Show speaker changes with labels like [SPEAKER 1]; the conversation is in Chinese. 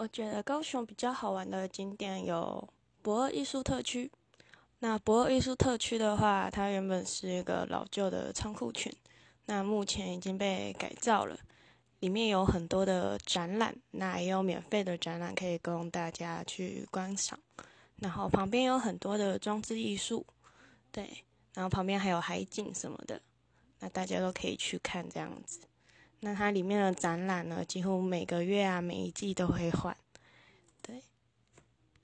[SPEAKER 1] 我觉得高雄比较好玩的景点有博尔艺术特区。那博尔艺术特区的话，它原本是一个老旧的仓库群，那目前已经被改造了，里面有很多的展览，那也有免费的展览可以供大家去观赏。然后旁边有很多的装置艺术，对，然后旁边还有海景什么的，那大家都可以去看这样子。那它里面的展览呢，几乎每个月啊，每一季都会换。